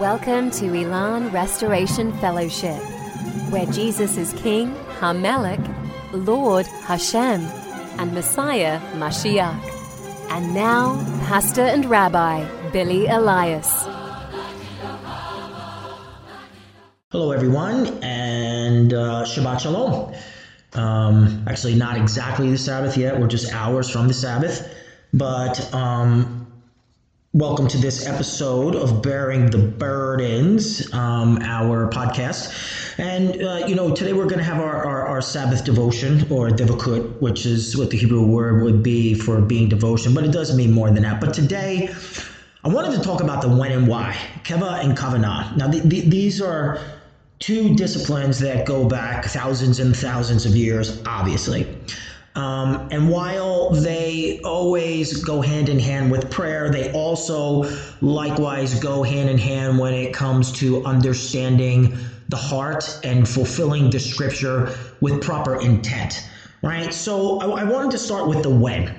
Welcome to Elan Restoration Fellowship, where Jesus is King, Hamelech, Lord Hashem, and Messiah Mashiach. And now, Pastor and Rabbi Billy Elias. Hello, everyone, and uh, Shabbat Shalom. Um, actually, not exactly the Sabbath yet. We're just hours from the Sabbath. But um, Welcome to this episode of Bearing the Burdens, um, our podcast. And, uh, you know, today we're going to have our, our, our, Sabbath devotion or devakut, which is what the Hebrew word would be for being devotion, but it does mean more than that. But today, I wanted to talk about the when and why, Keva and Kavanah. Now, the, the, these are two disciplines that go back thousands and thousands of years, obviously. Um, and while they always go hand in hand with prayer, they also likewise go hand in hand when it comes to understanding the heart and fulfilling the scripture with proper intent, right? So I, I wanted to start with the when.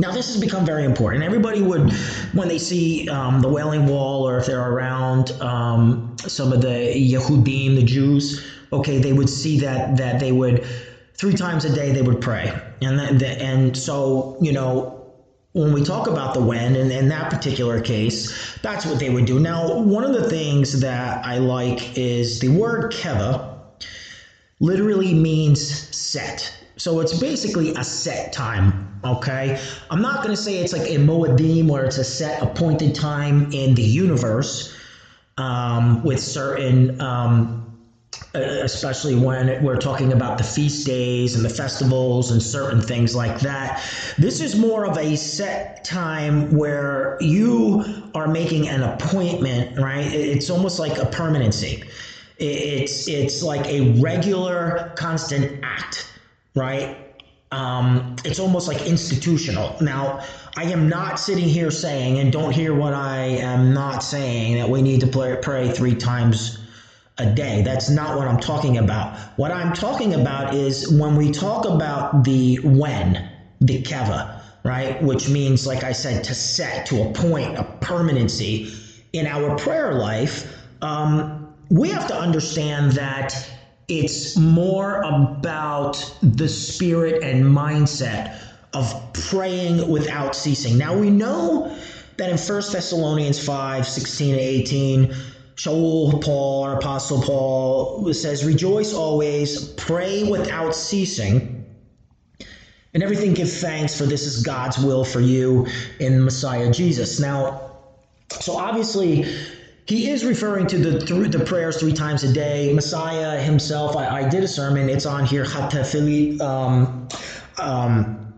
Now, this has become very important. Everybody would, when they see um, the Wailing Wall or if they're around um, some of the Yehudim, the Jews, okay, they would see that that they would three times a day they would pray. And, and so, you know, when we talk about the when, and in that particular case, that's what they would do. Now, one of the things that I like is the word keva literally means set. So it's basically a set time, okay? I'm not going to say it's like a Moedim where it's a set appointed time in the universe um, with certain um, especially when we're talking about the feast days and the festivals and certain things like that. This is more of a set time where you are making an appointment, right? It's almost like a permanency. It's it's like a regular, constant act, right? Um, it's almost like institutional. Now, I am not sitting here saying, and don't hear what I am not saying, that we need to pray, pray three times a day. That's not what I'm talking about. What I'm talking about is when we talk about the when, the keva, right? Which means, like I said, to set, to a point, a permanency in our prayer life. Um, we have to understand that it's more about the spirit and mindset of praying without ceasing. Now we know that in 1 Thessalonians 5 16 and 18, Shaul, Paul, Apostle Paul, says, Rejoice always, pray without ceasing, and everything give thanks, for this is God's will for you in Messiah Jesus. Now, so obviously, he is referring to the th- the prayers three times a day. Messiah himself, I, I did a sermon, it's on here, Chatefili, um, um,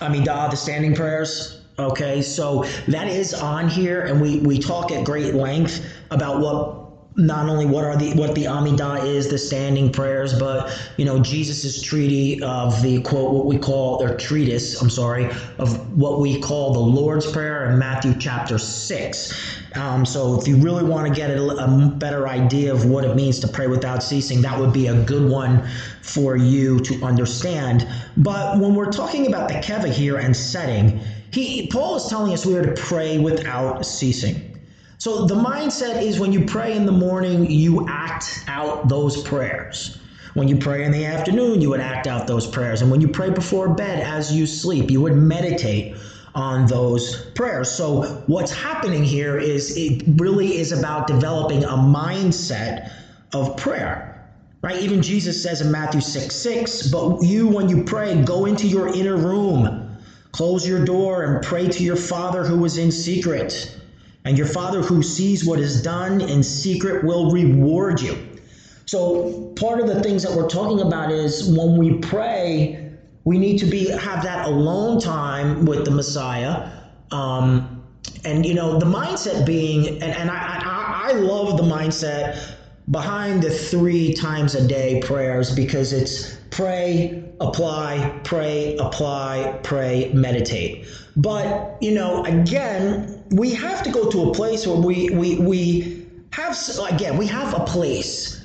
Amidah, the standing prayers. Okay, so that is on here, and we we talk at great length about what not only what are the what the Amidah is, the standing prayers, but you know Jesus's treaty of the quote what we call or treatise, I'm sorry, of what we call the Lord's Prayer in Matthew chapter six. Um, so if you really want to get a, a, better idea of what it means to pray without ceasing, that would be a good one for you to understand. But when we're talking about the keva here and setting, he Paul is telling us we are to pray without ceasing. So the mindset is when you pray in the morning, you act out those prayers. When you pray in the afternoon, you would act out those prayers. And when you pray before bed as you sleep, you would meditate on those prayers. So what's happening here is it really is about developing a mindset of prayer. Right? Even Jesus says in Matthew 6 6, but you, when you pray, go into your inner room Close your door and pray to your Father who is in secret. And your Father who sees what is done in secret will reward you. So, part of the things that we're talking about is when we pray, we need to be have that alone time with the Messiah. Um, and you know, the mindset being, and, and I, I, I love the mindset behind the three times a day prayers because it's pray, apply, pray, apply, pray, meditate. But, you know, again, we have to go to a place where we we we have again, we have a place.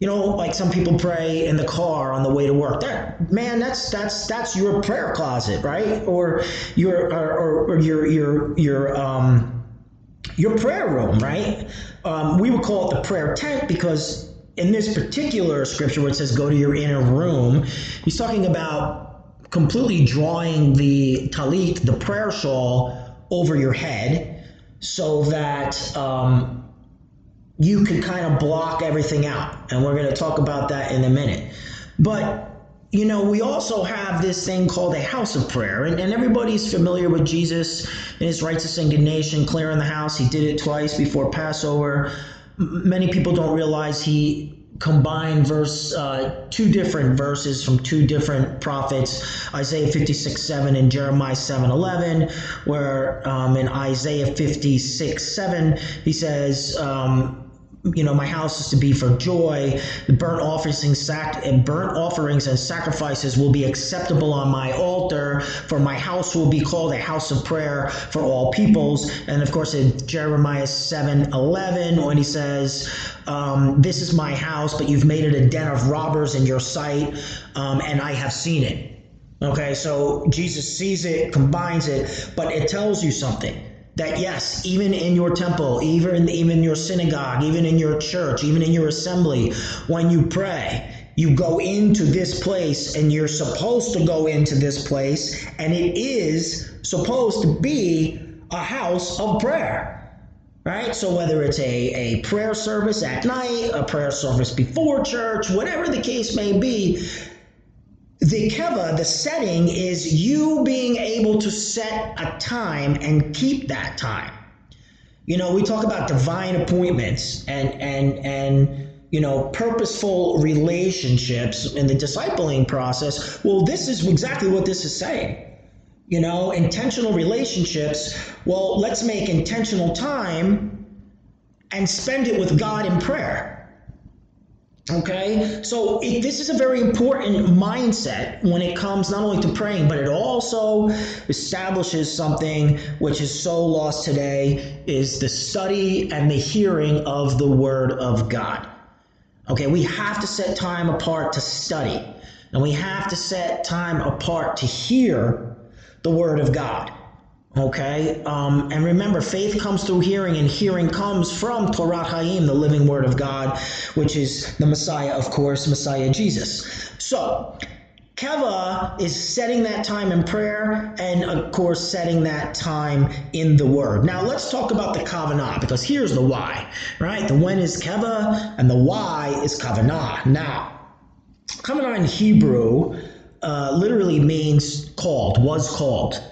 You know, like some people pray in the car on the way to work. That man, that's that's that's your prayer closet, right? Or your or, or, or your your your um your prayer room, right? Um, we would call it the prayer tent because in this particular scripture where it says go to your inner room, he's talking about completely drawing the talit, the prayer shawl, over your head so that um, you can kind of block everything out. And we're going to talk about that in a minute. But you know, we also have this thing called a house of prayer, and, and everybody's familiar with Jesus and his righteous indignation, clearing the house. He did it twice before Passover. Many people don't realize he combined verse uh, two different verses from two different prophets isaiah 56 7 and jeremiah 7 11 where um, in isaiah 56 7 he says um, you know, my house is to be for joy. The burnt offerings, sac- and burnt offerings and sacrifices will be acceptable on my altar. For my house will be called a house of prayer for all peoples. And of course, in Jeremiah seven eleven, when he says, um, "This is my house, but you've made it a den of robbers in your sight, um, and I have seen it." Okay, so Jesus sees it, combines it, but it tells you something that yes, even in your temple, even even your synagogue, even in your church, even in your assembly, when you pray, you go into this place and you're supposed to go into this place, and it is supposed to be a house of prayer. Right? So whether it's a, a prayer service at night, a prayer service before church, whatever the case may be, the keva, the setting is you being able to set a time and keep that time. You know, we talk about divine appointments and and and you know purposeful relationships in the discipling process. Well, this is exactly what this is saying. You know, intentional relationships. Well, let's make intentional time and spend it with God in prayer Okay, so it, this is a very important mindset when it comes not only to praying, but it also establishes something which is so lost today is the study and the hearing of the Word of God. Okay, we have to set time apart to study, and we have to set time apart to hear the Word of God. Okay, um, and remember, faith comes through hearing, and hearing comes from Torah Chaim, the living Word of God, which is the Messiah, of course, Messiah Jesus. So, Keva is setting that time in prayer, and of course, setting that time in the Word. Now, let's talk about the Kavanah, because here's the why, right? The when is Keva, and the why is Kavanah. Now, Kavanah in Hebrew uh, literally means called, was called.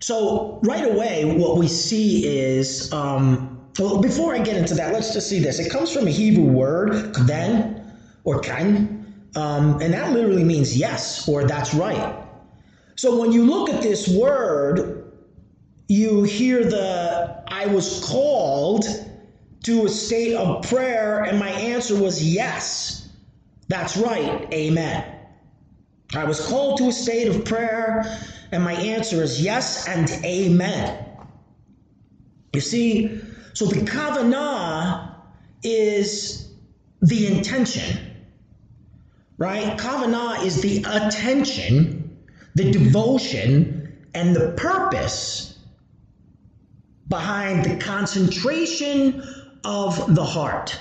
So right away, what we see is, um, well, before I get into that, let's just see this. It comes from a Hebrew word, then or kan, um, and that literally means yes, or that's right. So when you look at this word, you hear the I was called to a state of prayer, and my answer was yes. That's right. Amen. I was called to a state of prayer and my answer is yes and amen. You see, so the kavanah is the intention, right? Kavanah is the attention, the devotion, and the purpose behind the concentration of the heart.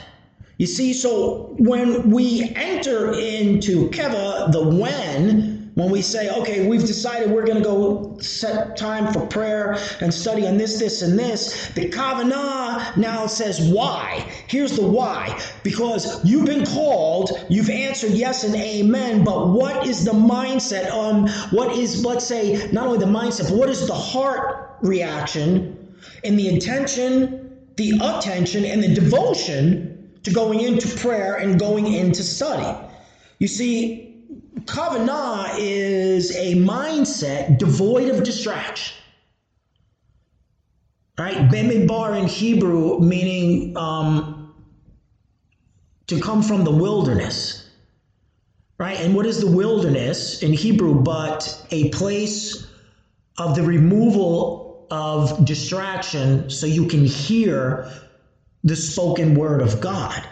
You see, so when we enter into Keva, the when, when we say, okay, we've decided we're going to go set time for prayer and study on this, this, and this, the Kavanah now says why. Here's the why. Because you've been called, you've answered yes and amen, but what is the mindset? Um, what is, let's say, not only the mindset, but what is the heart reaction and the intention, the attention, and the devotion to going into prayer and going into study? You see, Kavanah is a mindset devoid of distraction. Right? Bemidbar in Hebrew, meaning um, to come from the wilderness. Right? And what is the wilderness in Hebrew but a place of the removal of distraction so you can hear the spoken word of God?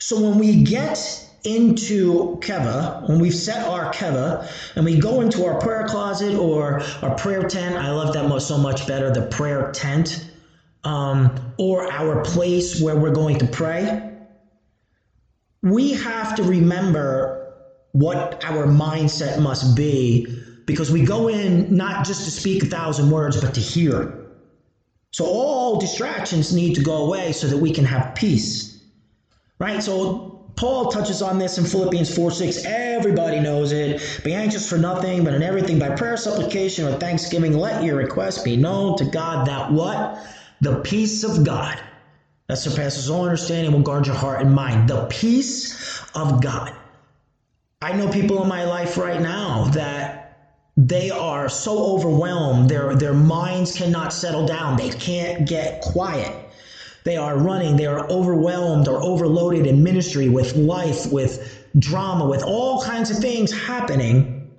So when we get into Keva, when we've set our Keva, and we go into our prayer closet or our prayer tent, I love that so much better, the prayer tent, um, or our place where we're going to pray, we have to remember what our mindset must be because we go in not just to speak a thousand words, but to hear. So all distractions need to go away so that we can have peace. Right? So Paul touches on this in Philippians 4 6. Everybody knows it. Be anxious for nothing, but in everything by prayer, supplication, or thanksgiving, let your request be known to God that what? The peace of God that surpasses all understanding will guard your heart and mind. The peace of God. I know people in my life right now that they are so overwhelmed their their minds cannot settle down they can't get quiet they are running they are overwhelmed or overloaded in ministry with life with drama with all kinds of things happening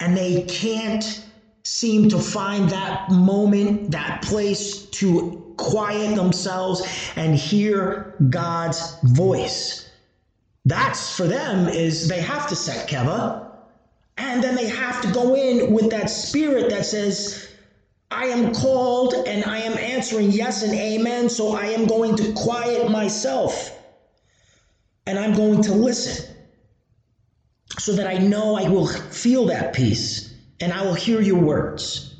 and they can't seem to find that moment that place to quiet themselves and hear God's voice. That's for them is they have to set keva and then they have to go in with that spirit that says, I am called and I am answering yes and amen. So I am going to quiet myself and I'm going to listen so that I know I will feel that peace and I will hear your words.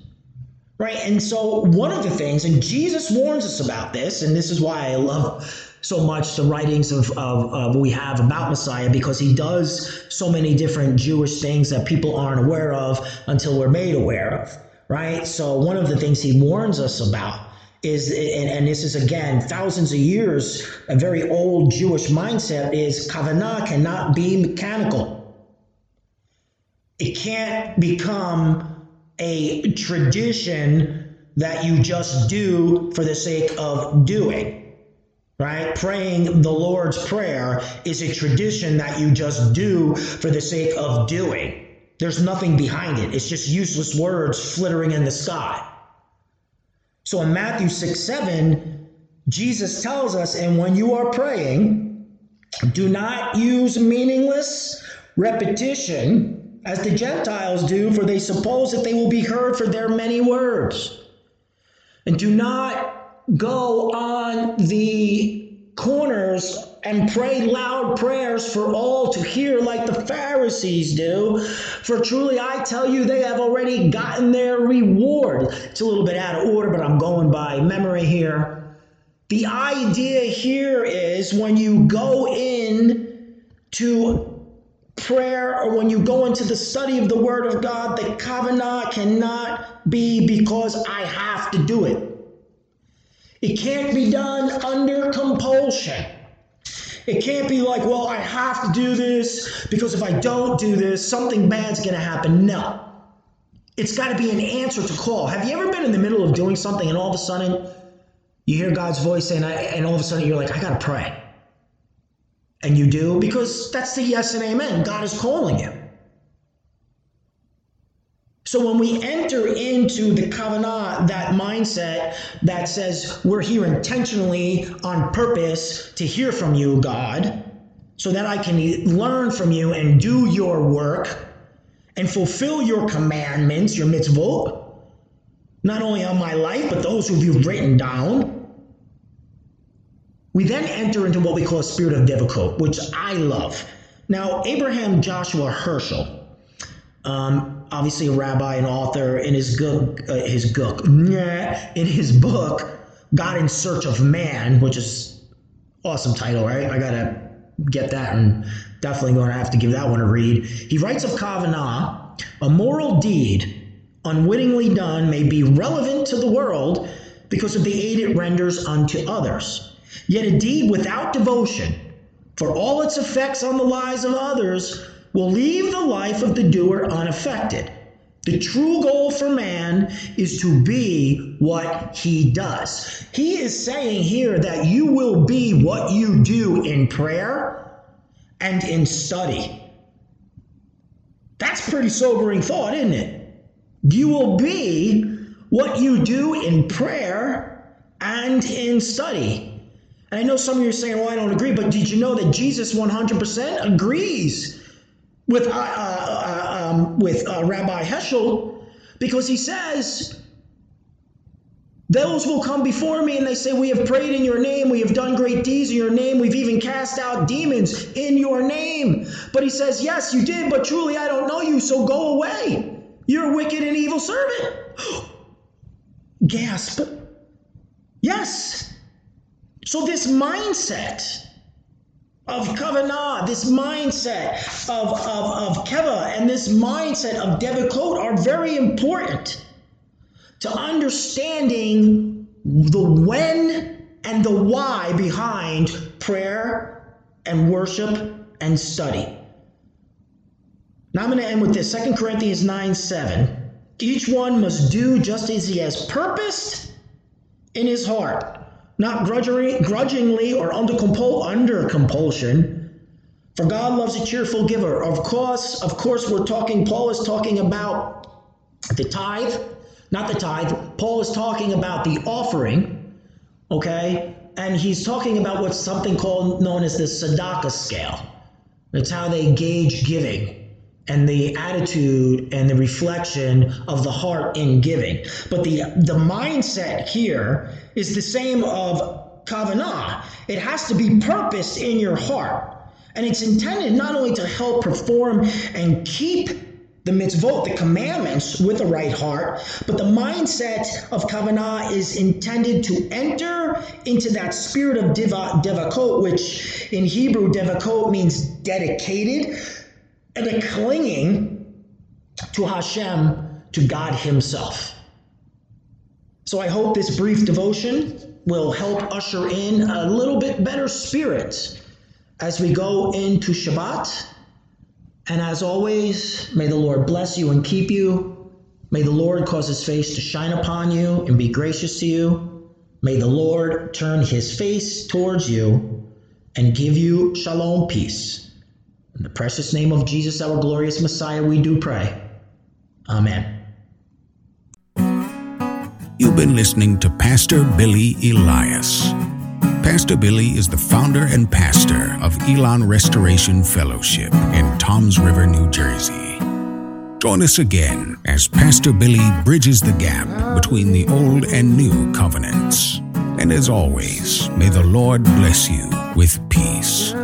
Right? And so, one of the things, and Jesus warns us about this, and this is why I love so much the writings of, of, of we have about Messiah because he does so many different Jewish things that people aren't aware of until we're made aware of, right? So one of the things he warns us about is and, and, this is again thousands of years a very old jewish mindset is kavanah cannot be mechanical it can't become a tradition that you just do for the sake of doing right? Praying the Lord's Prayer is a tradition that you just do for the sake of doing. There's nothing behind it, it's just useless words flittering in the sky. So in Matthew 6 7, Jesus tells us, and when you are praying, do not use meaningless repetition as the Gentiles do, for they suppose that they will be heard for their many words. And do not go on the corners and pray loud prayers for all to hear, like the Pharisees do. For truly I tell you, they have already gotten their reward. It's a little bit out of order, but I'm going by memory here. The idea here is when you go in to prayer or when you go into the study of the Word of God, the kavanah cannot be because I have to do it. It can't be done under compulsion. It can't be like, well, I have to do this because if I don't do this, something bad's going to happen. No. It's got to be an answer to call. Have you ever been in the middle of doing something and all of a sudden you hear God's voice and, I, and all of a sudden you're like, I got to pray? And you do because that's the yes and amen. God is calling you. So when we enter into the kavanah, that mindset that says we're here intentionally on purpose to hear from you, God, so that I can learn from you and do your work and fulfill your commandments, your mitzvot, not only on my life, but those who you've written down. We then enter into what we call a spirit of devakot, which I love. Now, Abraham Joshua Heschel, um, obviously a rabbi and author in his book, uh, his book, in his book, God in Search of Man, which is awesome title, right? I gotta get that and definitely to have to give that one a read. He writes of Kavanah, a moral deed unwittingly done may be relevant to the world because of the aid it renders unto others. Yet a deed without devotion, for all its effects on the lives of others, will leave the life of the doer unaffected. The true goal for man is to be what he does. He is saying here that you will be what you do in prayer and in study. That's pretty sobering thought, isn't it? You will be what you do in prayer and in study. And I know some of you are saying, well, I don't agree, but did you know that Jesus 100% agrees with uh, uh, um, with uh, Rabbi Heschel because he says Those will come before me and they say, We have prayed in your name, we have done great deeds in your name, we've even cast out demons in your name. But he says, Yes, you did, but truly I don't know you, so go away. You're a wicked and evil servant. Gasp. Yes. So, this mindset of Kavanah, this mindset of, of, of Keva, and this mindset of Devikot are very important to understanding the when and the why behind prayer and worship and study. Now I'm going to end with this 2 Corinthians 9 7. Each one must do just as he has purposed in his heart, not grudgingly or under, compul- under compulsion. For God loves a cheerful giver. Of course, of course, we're talking, Paul is talking about the tithe, not the tithe. Paul is talking about the offering, okay? And he's talking about what's something called known as the Sadaka scale. It's how they gauge giving and the attitude and the reflection of the heart in giving. But the the mindset here is the same of kavanah. It has to be purpose in your heart. And it's intended not only to help perform and keep the mitzvot, the commandments, with a right heart, but the mindset of kavanah is intended to enter into that spirit of diva, devakot, which in Hebrew devakot means dedicated, and a clinging to Hashem, to God Himself. So I hope this brief devotion will help usher in a little bit better spirit as we go into Shabbat. And as always, may the Lord bless you and keep you. May the Lord cause his face to shine upon you and be gracious to you. May the Lord turn his face towards you and give you shalom peace. In the precious name of Jesus, our glorious Messiah, we do pray. Amen. You've been listening to Pastor Billy Elias. Pastor Billy is the founder and pastor of Elon Restoration Fellowship in Toms River, New Jersey. Join us again as Pastor Billy bridges the gap between the old and new covenants. And as always, may the Lord bless you with peace.